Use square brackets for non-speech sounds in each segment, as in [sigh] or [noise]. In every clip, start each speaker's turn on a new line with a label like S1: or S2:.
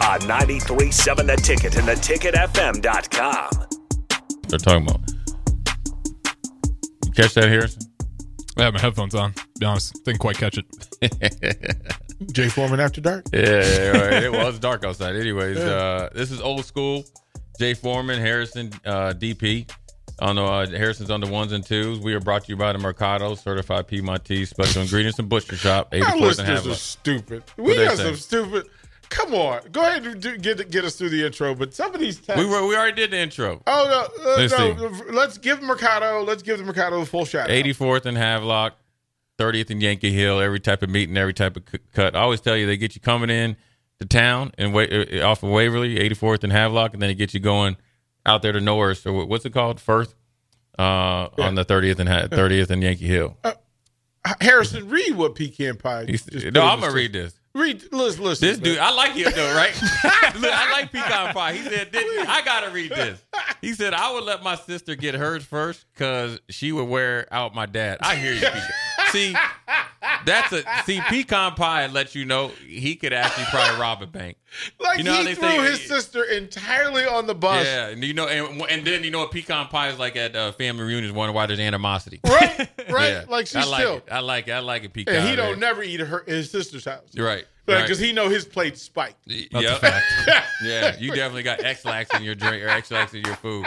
S1: On 93.7 The Ticket and theticketfm.com.
S2: They're talking about. You catch that, Harrison?
S3: I have my headphones on. Be honest, didn't quite catch it. [laughs]
S4: Jay Foreman after dark.
S2: Yeah, right. it was dark outside. Anyways, uh, this is old school. Jay Foreman, Harrison, uh, DP. On the uh, Harrison's on the ones and twos. We are brought to you by the Mercado, certified Piedmontese special ingredients and butcher shop.
S5: Our
S2: 84th
S5: listeners are stupid. We got some stupid. Come on, go ahead and do, get get us through the intro. But some of these texts.
S2: We were, we already did the intro.
S5: Oh no, uh,
S2: Let's
S5: no! Let's give Mercado. Let's give the Mercado a full shot.
S2: 84th and Havelock, 30th and Yankee Hill. Every type of meeting, every type of cut. I always tell you they get you coming in to town and wa- uh, off of Waverly, 84th and Havelock, and then they get you going out there to Norris or what's it called, Firth, uh, on the 30th and 30th and Yankee Hill.
S5: Harrison, read what Pecan Pie. Just
S2: no, I'm
S5: the
S2: gonna read this.
S5: Read. Listen, listen.
S2: This dude, I like him though, right? [laughs] [laughs] Look, I like pecan pie. He said, didn't, "I gotta read this." He said, "I would let my sister get hers first because she would wear out my dad." I hear you. Pecan. See, that's a see. Pecan pie and let you know he could actually probably rob a bank. [laughs]
S5: Like
S2: You know
S5: he
S2: they
S5: threw
S2: say-
S5: his sister entirely on the bus.
S2: Yeah, and you know, and, and then you know what pecan pie is like at uh, family reunions, wondering why there's animosity.
S5: Right, right. [laughs]
S2: Yeah.
S5: Like she's
S2: I like
S5: still,
S2: it. I like it. I like it. Pecan.
S5: and he don't never eat at her his sister's house,
S2: Right.
S5: Because
S2: right.
S5: he know his plate spiked.
S2: Yep. [laughs] yeah, you definitely got Ex-Lax in your drink or Ex-Lax in your food.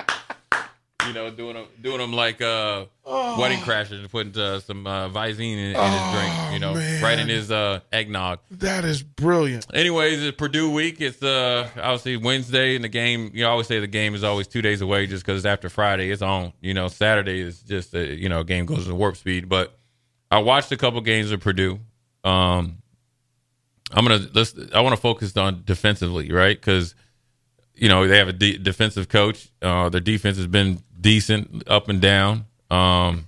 S2: You know, doing them, doing them like uh, wedding crashers and putting uh, some uh, Visine in, in his drink. You know,
S5: man.
S2: right in his uh, eggnog.
S5: That is brilliant.
S2: Anyways, it's Purdue week. It's uh, obviously Wednesday, and the game. You know, I always say the game is always two days away, just because it's after Friday. It's on. You know, Saturday is just a, you know, game goes at warp speed. But I watched a couple games of Purdue. Um, I'm gonna let's. I want to focus on defensively, right? Because you know they have a de- defensive coach. Uh, their defense has been decent up and down. Um,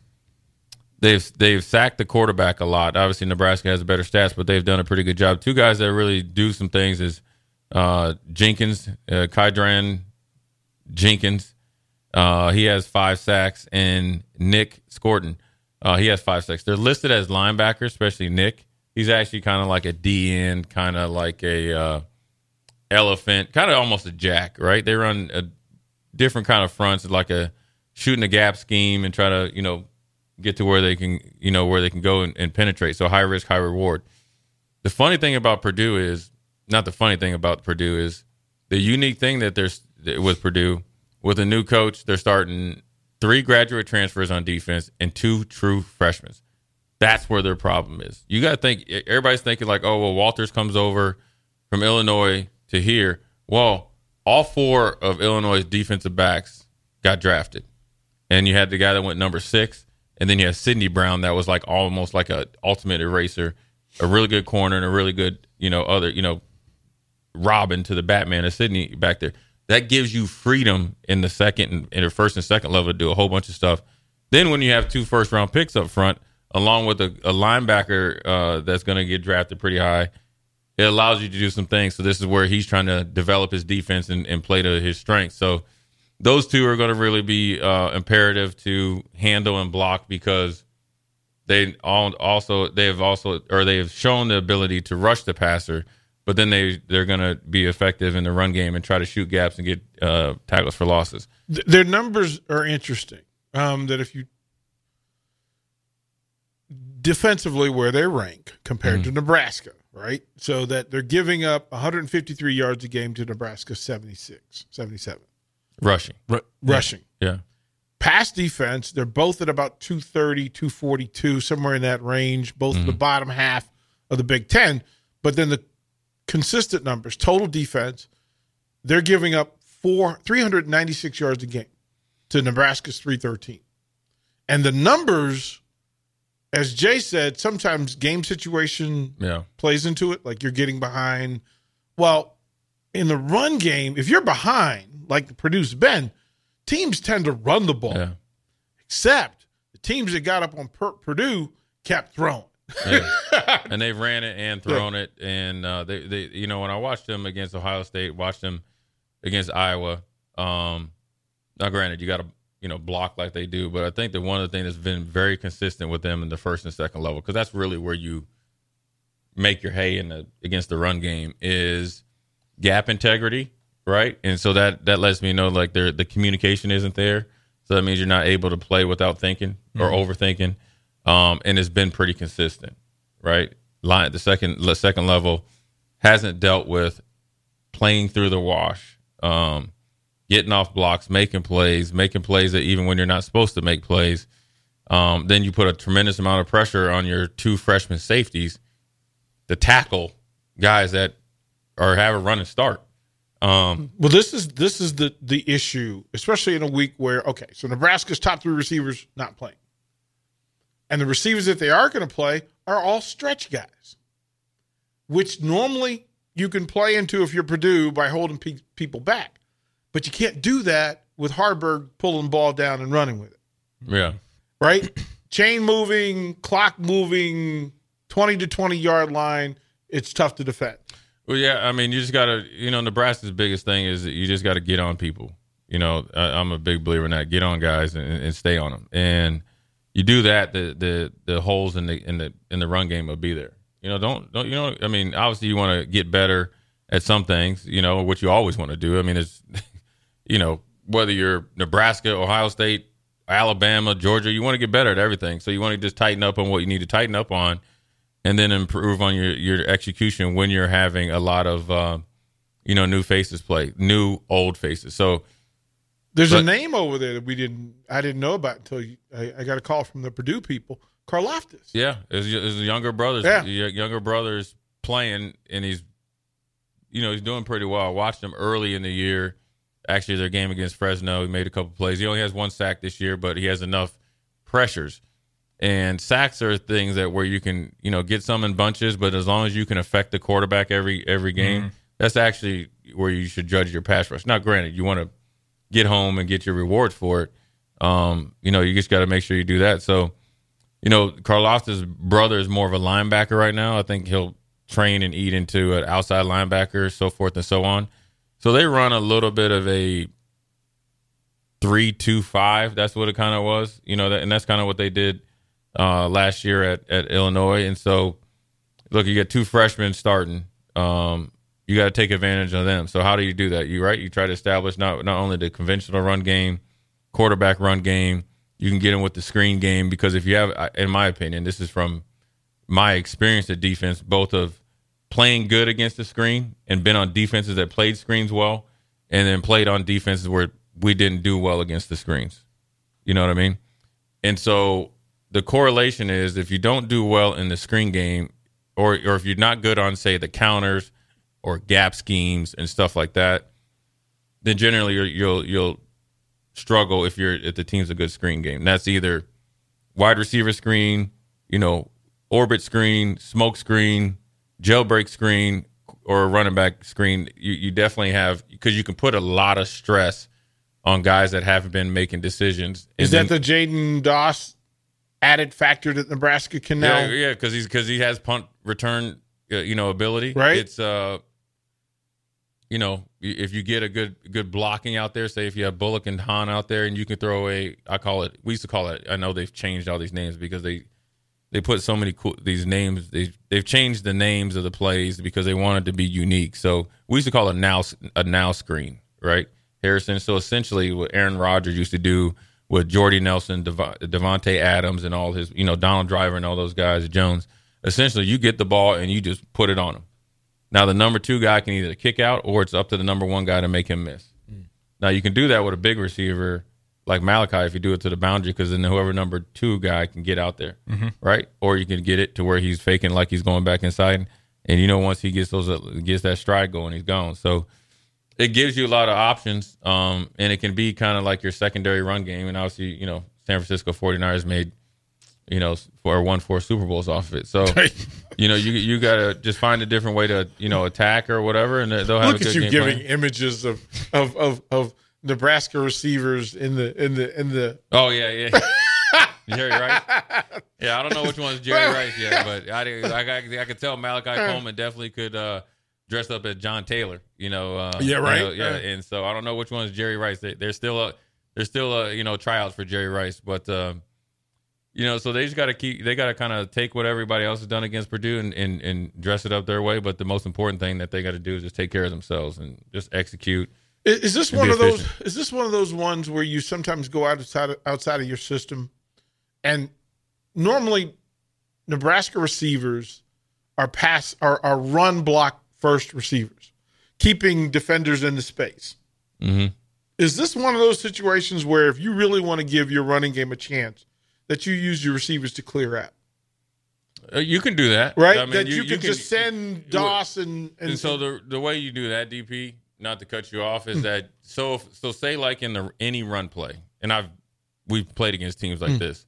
S2: they've they've sacked the quarterback a lot. Obviously, Nebraska has better stats, but they've done a pretty good job. Two guys that really do some things is uh, Jenkins, uh, Kydran Jenkins. Uh, he has five sacks, and Nick Scourton. Uh, he has five sacks. They're listed as linebackers, especially Nick. He's actually kind of like a DN, kind of like a uh, elephant, kind of almost a jack, right? They run a different kind of fronts, like a shooting a gap scheme and try to, you know, get to where they can, you know, where they can go and, and penetrate. So high risk, high reward. The funny thing about Purdue is not the funny thing about Purdue is the unique thing that there's with Purdue with a new coach. They're starting three graduate transfers on defense and two true freshmen. That's where their problem is. You got to think. Everybody's thinking like, oh well, Walters comes over from Illinois to here. Well, all four of Illinois' defensive backs got drafted, and you had the guy that went number six, and then you had Sidney Brown that was like almost like a ultimate eraser, a really good corner and a really good you know other you know Robin to the Batman of Sidney back there. That gives you freedom in the second in the first and second level to do a whole bunch of stuff. Then when you have two first round picks up front, along with a, a linebacker uh, that's going to get drafted pretty high, it allows you to do some things. So this is where he's trying to develop his defense and, and play to his strengths. So those two are going to really be uh, imperative to handle and block because they all also they have also or they have shown the ability to rush the passer, but then they they're going to be effective in the run game and try to shoot gaps and get uh, tackles for losses.
S5: Th- their numbers are interesting. Um, that if you defensively where they rank compared mm-hmm. to Nebraska, right? So that they're giving up 153 yards a game to Nebraska 76, 77.
S2: Rushing.
S5: R- rushing.
S2: Yeah.
S5: Pass defense, they're both at about 230, 242, somewhere in that range, both mm-hmm. the bottom half of the Big Ten. But then the consistent numbers, total defense, they're giving up four 396 yards a game to Nebraska's 313. And the numbers as Jay said, sometimes game situation
S2: yeah.
S5: plays into it. Like you're getting behind. Well, in the run game, if you're behind, like Purdue's been, teams tend to run the ball.
S2: Yeah.
S5: Except the teams that got up on Purdue kept throwing.
S2: yeah. [laughs] And they've ran it and thrown yeah. it. And uh, they, they, you know, when I watched them against Ohio State, watched them against Iowa. Um, now, granted, you got to you know, block like they do. But I think that one of the things that's been very consistent with them in the first and second level, because that's really where you make your hay in the against the run game, is gap integrity, right? And so that that lets me know like there the communication isn't there. So that means you're not able to play without thinking or mm-hmm. overthinking. Um, and it's been pretty consistent, right? Line the second the second level hasn't dealt with playing through the wash. Um, getting off blocks, making plays, making plays that even when you're not supposed to make plays. Um, then you put a tremendous amount of pressure on your two freshman safeties the tackle guys that are have a running start. Um,
S5: well, this is this is the the issue, especially in a week where okay, so Nebraska's top three receivers not playing, and the receivers that they are going to play are all stretch guys, which normally you can play into if you're Purdue by holding pe- people back. But you can't do that with Haarberg pulling the ball down and running with it.
S2: Yeah.
S5: Right? Chain moving, clock moving, 20 to 20 yard line. It's tough to defend.
S2: Well, yeah. I mean, you just got to, you know, Nebraska's biggest thing is that you just got to get on people. You know, I, am a big believer in that. Get on guys and, and stay on them. And you do that, the the the holes in the in the in the run game will be there. You know, don't don't you know? I mean, obviously you want to get better at some things. You know, what you always want to do. I mean, it's [laughs] you know, whether you're Nebraska, Ohio State, Alabama, Georgia, you want to get better at everything. So you want to just tighten up on what you need to tighten up on, and then improve on your your execution when you're having a lot of uh, you know new faces play, new old faces. So
S5: there's but, a name over there that we didn't I didn't know about until you, I, I, got a call from the Purdue people, Karlaftis.
S2: Yeah, his, his younger brothers, yeah. younger brothers playing, and he's you know he's doing pretty well. I watched him early in the year Actually, their game against Fresno, he made a couple plays. He only has one sack this year, but he has enough pressures. And sacks are things that where you can, you know, get some in bunches, but as long as you can affect the quarterback every every game, mm-hmm. that's actually where you should judge your pass rush. Now, granted, you want to get home and get your rewards for it. Um, you know, you just got to make sure you do that. So, you know, Karlaftis' brother is more of a linebacker right now. I think he'll train and eat into an outside linebacker, so forth and so on. So they run a little bit of a three two five. That's what it kind of was, you know, that, and that's kind of what they did uh, last year at at Illinois. And so, look, you get two freshmen starting. Um, you got to take advantage of them. So how do you do that? You right, you try to establish not not only the conventional run game, quarterback run game. You can get in with the screen game because if you have, in my opinion, this is from my experience at defense, both of playing good against the screen and been on defenses that played screens well and then played on defenses where we didn't do well against the screens. You know what I mean? And so the correlation is if you don't do well in the screen game or or if you're not good on say the counters or gap schemes and stuff like that, then generally you're, you'll you'll struggle if you're if the team's a good screen game. That's either wide receiver screen, you know, orbit screen, smoke screen, jailbreak screen, or a running back screen. You you definitely have because you can put a lot of stress on guys that haven't been making decisions.
S5: Is
S2: And
S5: that the Jaden Doss added factor that Nebraska can now?
S2: Yeah, yeah, because he's because he has punt return, uh, you know, ability.
S5: Right.
S2: It's uh, you know, if you get a good good blocking out there, say if you have Bullock and Hahn out there, and you can throw a, I call it, we used to call it. I know they've changed all these names because they they put so many cool these names. They they've changed the names of the plays because they wanted to be unique. So we used to call it now a now screen, right? Harrison. So essentially, what Aaron Rodgers used to do with Jordy Nelson, Dev- Davante Adams, and all his, you know, Donald Driver and all those guys, Jones. Essentially, you get the ball and you just put it on him. Now the number two guy can either kick out or it's up to the number one guy to make him miss. Now you can do that with a big receiver like Malachi if you do it to the boundary because then whoever number two guy can get out there, mm-hmm. right? Or you can get it to where he's faking like he's going back inside, and you know once he gets those uh, gets that stride going, he's gone. So it gives you a lot of options, um, and it can be kind of like your secondary run game. And obviously, you know, San Francisco 49ers made you know, for won four Super Bowls off of it. So, [laughs] you know, you you gotta just find a different way to you know attack or whatever, and they'll have
S5: Look
S2: a good
S5: at you giving
S2: plan.
S5: images of, of of of Nebraska receivers in the in the in the.
S2: Oh yeah, yeah. Jerry Rice. Yeah, I don't know which one's Jerry [laughs] Rice yet, but I I, I, I could tell Malachi Coleman definitely could uh, dress up as John Taylor. You know. Uh,
S5: Yeah,
S2: you
S5: right.
S2: know, yeah,
S5: Yeah.
S2: and so I don't know which one's Jerry Rice. They, they're still a they're still a you know tryouts for Jerry Rice, but. Uh, you know, so they just got to keep. They got to kind of take what everybody else has done against Purdue and, and, and dress it up their way. But the most important thing that they got to do is just take care of themselves and just execute.
S5: Is, is this one of those? Is this one of those ones where you sometimes go outside of, outside of your system, and normally Nebraska receivers are pass are, are run block first receivers, keeping defenders in the space.
S2: hmm
S5: Is this one of those situations where if you really want to give your running game a chance, that you use your receivers to clear out,
S2: Uh, you can do that,
S5: right?
S2: I mean,
S5: that you, can, just send Doss and, and,
S2: And so the the way you do that, DP, not to cut you off,
S5: Hmm.
S2: is that so if, so say like in the any run play, and I've we've played against teams
S5: Hmm.
S2: like this,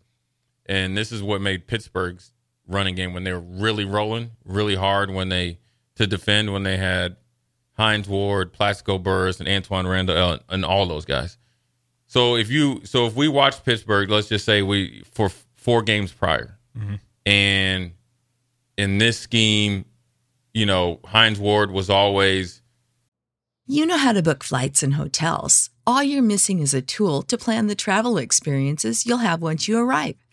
S2: and this is what made Pittsburgh's running game when they were really rolling, really hard when they to defend when they had Hines Ward, Plaxico Burress, and Antoine Randall, uh, and all those guys. So if you so if we watch Pittsburgh, let's just say we for four games prior, and in this scheme, you know, Hines Ward was always
S6: You know how to book flights and hotels. All you're missing is a tool to plan the travel experiences you'll have once you arrive.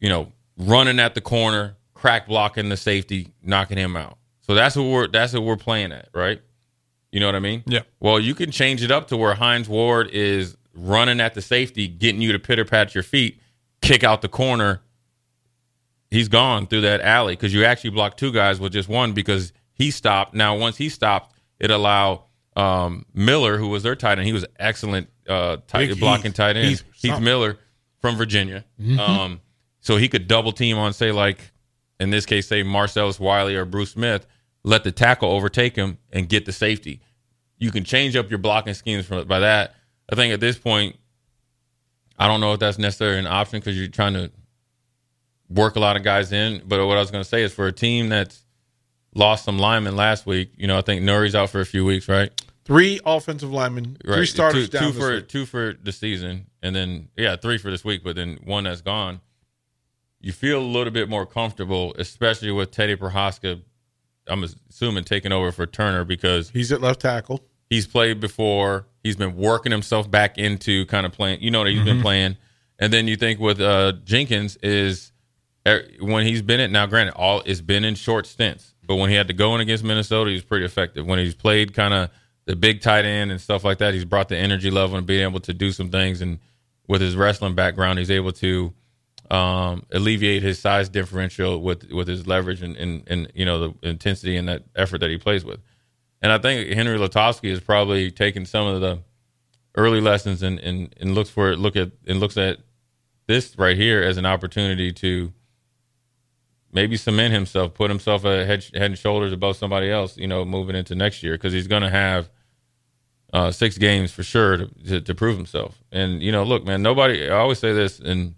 S2: You know, running at the corner, crack blocking the safety, knocking him out. So that's what we're that's what we're playing at, right? You know what I mean?
S3: Yeah.
S2: Well, you can change it up to where Hines Ward is running at the safety, getting you to pitter pat your feet, kick out the corner. He's gone through that alley because you actually blocked two guys with just one because he stopped. Now, once he stopped, it allowed um, Miller, who was their tight end, he was excellent uh, tight, blocking tight end.
S5: Heath.
S2: Miller from Virginia.
S5: Mhm.
S2: Um, so he could double team on, say, like in this case, say Marcellus Wiley or Bruce Smith, let the tackle overtake him and get the safety. You can change up your blocking schemes from, by that. I think at this point, I don't know if that's necessarily an option because you're trying to work a lot of guys in. But what I was going to say is for a team that's lost some linemen last week, you know, I think Nouri's out for a few weeks, right?
S5: Three offensive linemen, three starters
S2: two,
S5: down.
S2: two for
S5: week.
S2: two for the season, and then yeah, three for this week, but then one that's gone. You feel a little bit more comfortable, especially with Teddy Prochazka. I'm assuming taking over for Turner because
S5: he's at left tackle.
S2: He's played before. He's been working himself back into kind of playing. You know that he's been
S5: Mhm.
S2: playing, and then you think with uh, Jenkins is er, when he's been it now. Granted, all it's been in short stints, but when he had to go in against Minnesota, he was pretty effective. When he's played kind of the big tight end and stuff like that, he's brought the energy level and being able to do some things. And with his wrestling background, he's able to um, alleviate his size differential with with his leverage and, and and you know the intensity and that effort that he plays with. And I think Henry Lutovsky has probably taken some of the early lessons and, and, and looks for it look at and looks at this right here as an opportunity to maybe cement himself, put himself a head, head and shoulders above somebody else, you know, moving into next year because he's going to have uh, six games for sure to, to, to prove himself. And you know, look, man, nobody. I always say this, and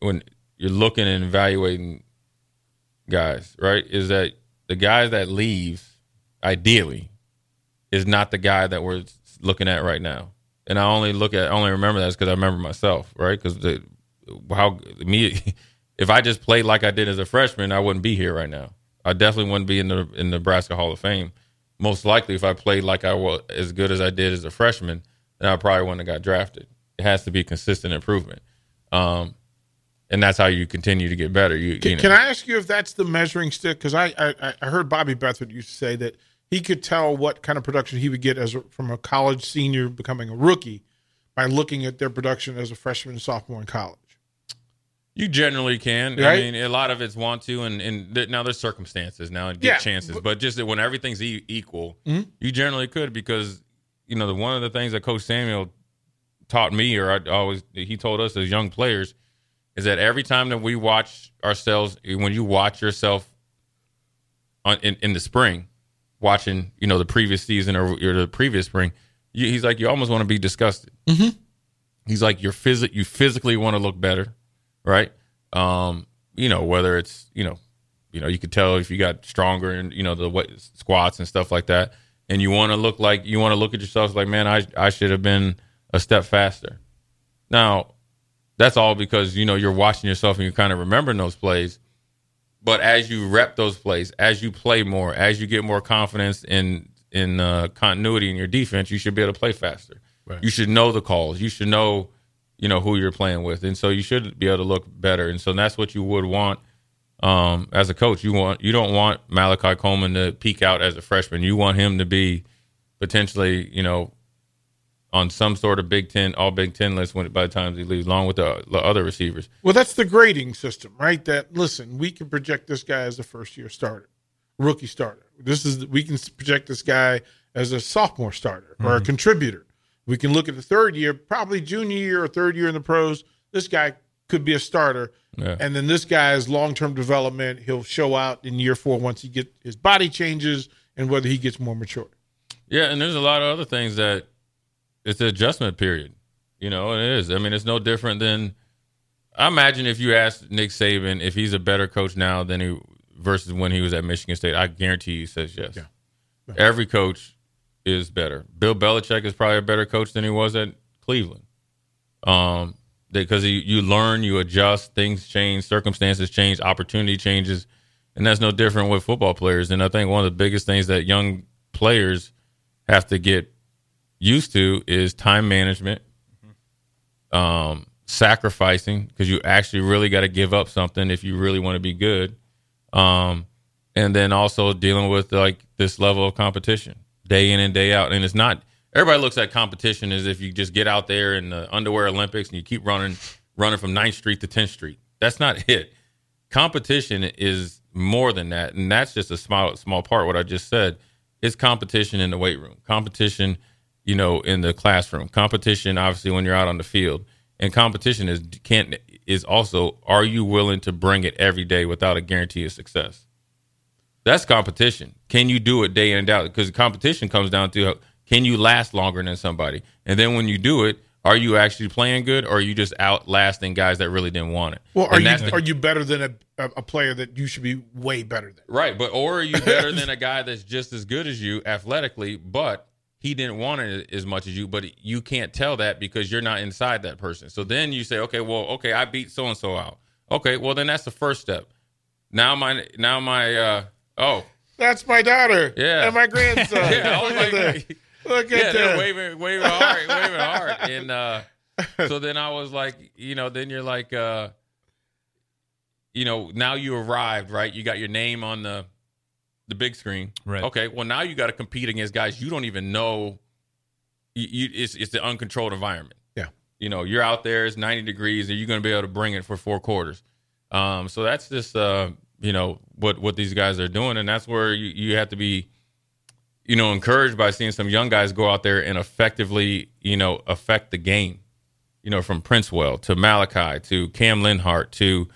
S2: when you're looking and evaluating guys, right, is that the guy that leaves, ideally, is not the guy that we're looking at right now. And I only look at, I only remember that because I remember myself, right? Because the how me, [laughs] if I just played like I did as a freshman, I wouldn't be here right now. I definitely wouldn't be in the in the Nebraska Hall of Fame. Most likely, if I played like I was as good as I did as a freshman, then I probably wouldn't have got drafted. It has to be consistent improvement, um, and that's how you continue to get better. You,
S5: Can,
S2: you know.
S5: can I ask you if that's the measuring stick? Because I, I I heard Bobby Beathard used to say that he could tell what kind of production he would get as a, from a college senior becoming a rookie by looking at their production as a freshman and sophomore in college.
S2: You generally can. I mean, a lot of it's want to, and and there, now there's circumstances now and get
S5: Yeah,
S2: chances, but, just that when everything's e- equal,
S5: Mhm.
S2: you generally could because you know the one of the things that Coach Samuel taught me, or I always he told us as young players, is that every time that we watch ourselves, when you watch yourself on in, in the spring, watching you know the previous season or, or the previous spring, you, he's like you almost want to be disgusted.
S5: Mm-hmm.
S2: He's like you're phys- you physically want to look better, right? Um, you know whether it's you know, you know you could tell if you got stronger and you know the what, squats and stuff like that, and you want to look like you want to look at yourself like man I I should have been a step faster. Now, that's all because you know you're watching yourself and you're kind of remembering those plays. But as you rep those plays, as you play more, as you get more confidence in in uh, continuity in your defense, you should be able to play faster.
S5: Right.
S2: You should know the calls. You should know, you know, who you're playing with, and so you should be able to look better. And so that's what you would want um, as a coach. You want you don't want Malachi Coleman to peak out as a freshman. You want him to be potentially, you know, on some sort of Big Ten, all Big Ten list when by the time he leaves, along with the, the other receivers.
S5: Well, that's the grading system, right? That listen, we can project this guy as a first year starter, rookie starter. This is we can project this guy as a sophomore starter or a
S2: Mhm.
S5: contributor. We can look at the third year, probably junior year or third year in the pros. This guy could be a starter,
S2: Yeah.
S5: and then this guy's long term development. He'll show out in year four once he get his body changes and whether he gets more mature.
S2: Yeah, and there's a lot of other things that it's an adjustment period. You know, it is. I mean, it's no different than I imagine if you asked Nick Saban if he's a better coach now than he versus when he was at Michigan State, I guarantee you he says yes. Every coach is better. Bill Belichick is probably a better coach than he was at Cleveland. Um, because you, you learn, you adjust, things change, circumstances change, opportunity changes, and that's no different with football players. And I think one of the biggest things that young players have to get used to is time management, um, sacrificing because you actually really got to give up something if you really want to be good, um, and then also dealing with like this level of competition day in and day out. And it's not everybody looks at competition as if you just get out there in the underwear Olympics and you keep running running from 9th Street to 10th Street. That's not [laughs] it. Competition is more than that, and that's just a small small part. What I just said is competition in the weight room, competition, you know, in the classroom, competition obviously when you're out on the field, and competition is can't is also are you willing to bring it every day without a guarantee of success? That's competition. Can you do it day in and out? Because competition comes down to can you last longer than somebody? And then when you do it, are you actually playing good, or are you just outlasting guys that really didn't want it?
S5: Well, are you
S2: the-
S5: are you better than a, a player that you should be way better than?
S2: Right, but or are you better [laughs] than a guy that's just as good as you athletically, but he didn't want it as much as you, but you can't tell that because you're not inside that person. So then you say, okay, well, okay, I beat so and so out. Okay, well then that's the first step. Now my now my uh oh
S5: That's my daughter.
S2: Yeah.
S5: and my grandson. [laughs]
S2: yeah, I was
S5: Look at that. [laughs] Look
S2: yeah,
S5: at
S2: they're
S5: that.
S2: waving waving hard, waving hard, and uh, so then I was like, you know, then you're like, uh, you know, now you arrived, right? You got your name on the the big screen,
S3: Right.
S2: Okay, well now you got to compete against guys you don't even know. You, you it's it's the uncontrolled environment.
S5: Yeah.
S2: you know, you're out there. It's 90 degrees. Are you going to be able to bring it for four quarters? Um, so that's just uh, you know what what these guys are doing, and that's where you you have to be you know, encouraged by seeing some young guys go out there and effectively, you know, affect the game. You know, from Princewell to Malachi to Cam Lenhardt to,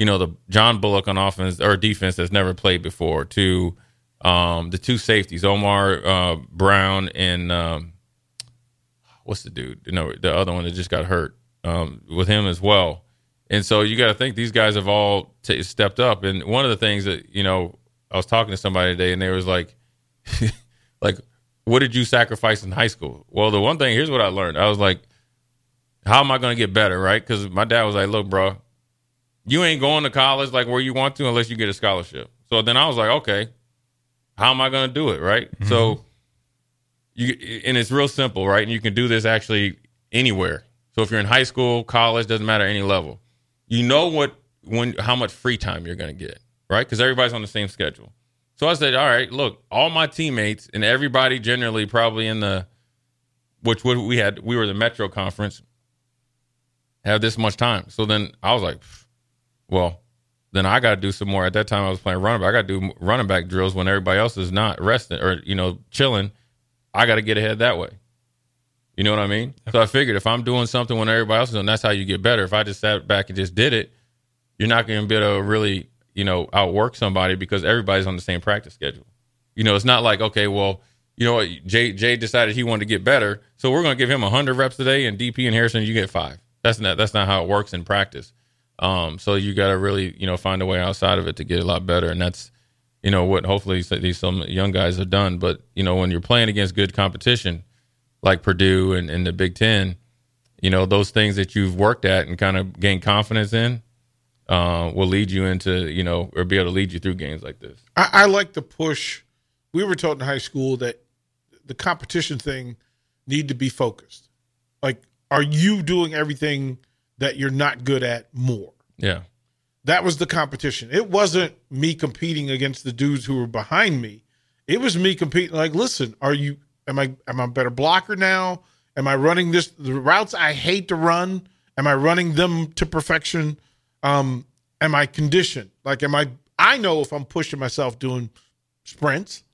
S2: you know, the John Bullock on offense or defense that's never played before to um, the two safeties, Omar uh, Brown and um, what's the dude? You know, the other one that just got hurt um, with him as well. And so you got to think these guys have all t- stepped up. And one of the things that you know, I was talking to somebody today, and they was like, [laughs] like, what did you sacrifice in high school? Well, the one thing here's what I learned. I was like, how am I going to get better, right? Because my dad was like, look, bro, you ain't going to college like where you want to unless you get a scholarship. So then I was like, okay, how am I going to do it, right? Mm-hmm. So you and it's real simple, right? And you can do this actually anywhere. So if you're in high school, college, doesn't matter any level. You know what when how much free time you're going to get, right? Because everybody's on the same schedule. So I said, all right, look, all my teammates and everybody generally probably in the which what we had we were the Metro Conference have this much time. So then I was like, "Pff, well, then I got to do some more. At that time, I was playing running back. I got to do running back drills when everybody else is not resting or you know chilling. I got to get ahead that way. You know what I mean? So I figured if I'm doing something when everybody else is doing, that's how you get better. If I just sat back and just did it, you're not going to be able to really, you know, outwork somebody because everybody's on the same practice schedule. You know, it's not like okay, well, you know what, Jay Jay decided he wanted to get better, so we're going to give him 100 reps today, and DP and Harrison, you get five. That's not that's not how it works in practice. Um, so you got to really, you know, find a way outside of it to get a lot better, and that's, you know, what hopefully these some young guys have done. But you know, when you're playing against good competition like Purdue and, and the Big Ten, you know, those things that you've worked at and kind of gained confidence in uh, will lead you into, you know, or be able to lead you through games like this.
S5: I, I like the push. We were taught in high school that the competition thing need to be focused. Like, are you doing everything that you're not good at more?
S2: Yeah.
S5: That was the competition. It wasn't me competing against the dudes who were behind me. It was me competing. Like, listen, are you? Am I? Am I a better blocker now? Am I running this the routes I hate to run? Am I running them to perfection? Um, am I conditioned? Like, am I? I know if I'm pushing myself doing sprints,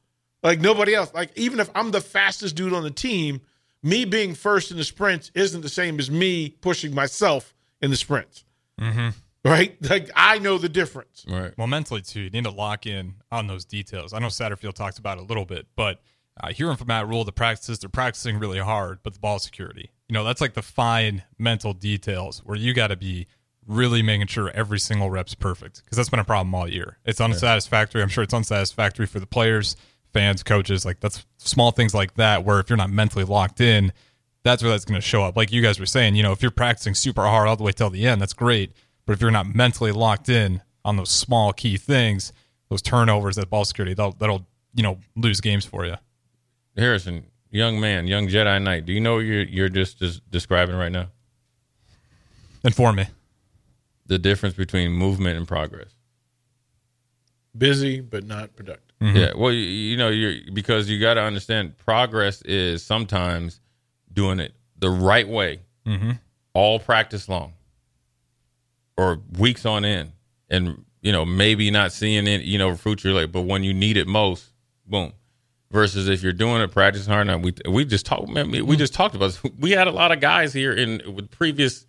S5: like nobody else. Like, even if I'm the fastest dude on the team, me being first in the sprints isn't the same as me pushing myself in the sprints.
S3: Mm-hmm.
S5: Right? [laughs] Like, I know the difference.
S2: Right.
S3: Well, mentally too, you need to lock in on those details. I know Satterfield talks about it a little bit, but uh, hearing from Matt Rhule, the practices they're practicing really hard, but the ball security, you know, that's like the fine mental details where you got to be really making sure every single rep's perfect because that's been a problem all year. It's unsatisfactory. I'm sure it's unsatisfactory for the players, fans, coaches. Like that's small things like that where if you're not mentally locked in, that's where that's going to show up. Like you guys were saying, you know, if you're practicing super hard all the way till the end, that's great. But if you're not mentally locked in on those small key things, those turnovers, that ball security, that'll, that'll you know lose games for you.
S2: Harrison, young man, young Jedi Knight, do you know what you're, you're just, just describing right now?
S3: Inform me.
S2: The difference between movement and progress.
S5: busy but not productive. Mm-hmm.
S2: Yeah, well, you, you know, you're because you got to understand progress is sometimes doing it the right way,
S3: Mm-hmm.
S2: all practice long, or weeks on end, and you know maybe not seeing it, you know, fruit your like, but when you need it most, boom. Versus if you're doing it practice hard enough, we we just talked, man, we just talked about this. We had a lot of guys here in with previous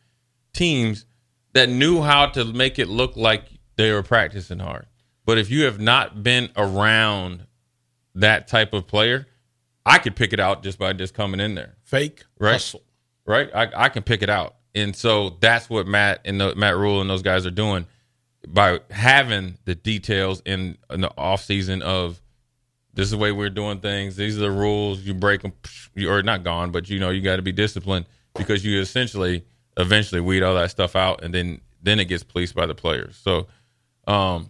S2: teams that knew how to make it look like they were practicing hard. But if you have not been around that type of player, I could pick it out just by just coming in there.
S5: Fake
S2: Right.
S5: hustle.
S2: Right? I, I can pick it out. And so that's what Matt and the, Matt Rhule and those guys are doing by having the details in, in the off season of this is the way we're doing things. These are the rules. You break them, you're not gone, but you know you got to be disciplined because you essentially eventually weed all that stuff out, and then then it gets policed by the players. So um,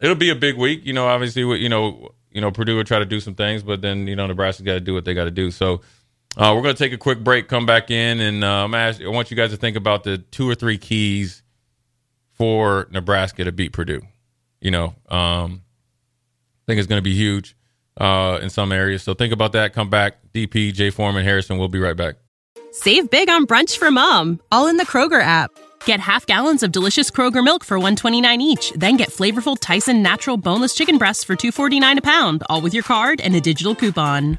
S2: it'll be a big week. You know, obviously, you know, you know, Purdue will try to do some things, but then you know, Nebraska's got to do what they got to do. So uh, we're going to take a quick break, come back in, and ask, I want you guys to think about the two or three keys for Nebraska to beat Purdue. You know, um, I think it's going to be huge uh, in some areas. So think about that. Come back. DP, Jay Foreman, Harrison. We'll be right back.
S7: Save big on brunch for mom, all in the Kroger app. Get half gallons of delicious Kroger milk for 129 each, then get flavorful Tyson natural boneless chicken breasts for 249 a pound, all with your card and a digital coupon.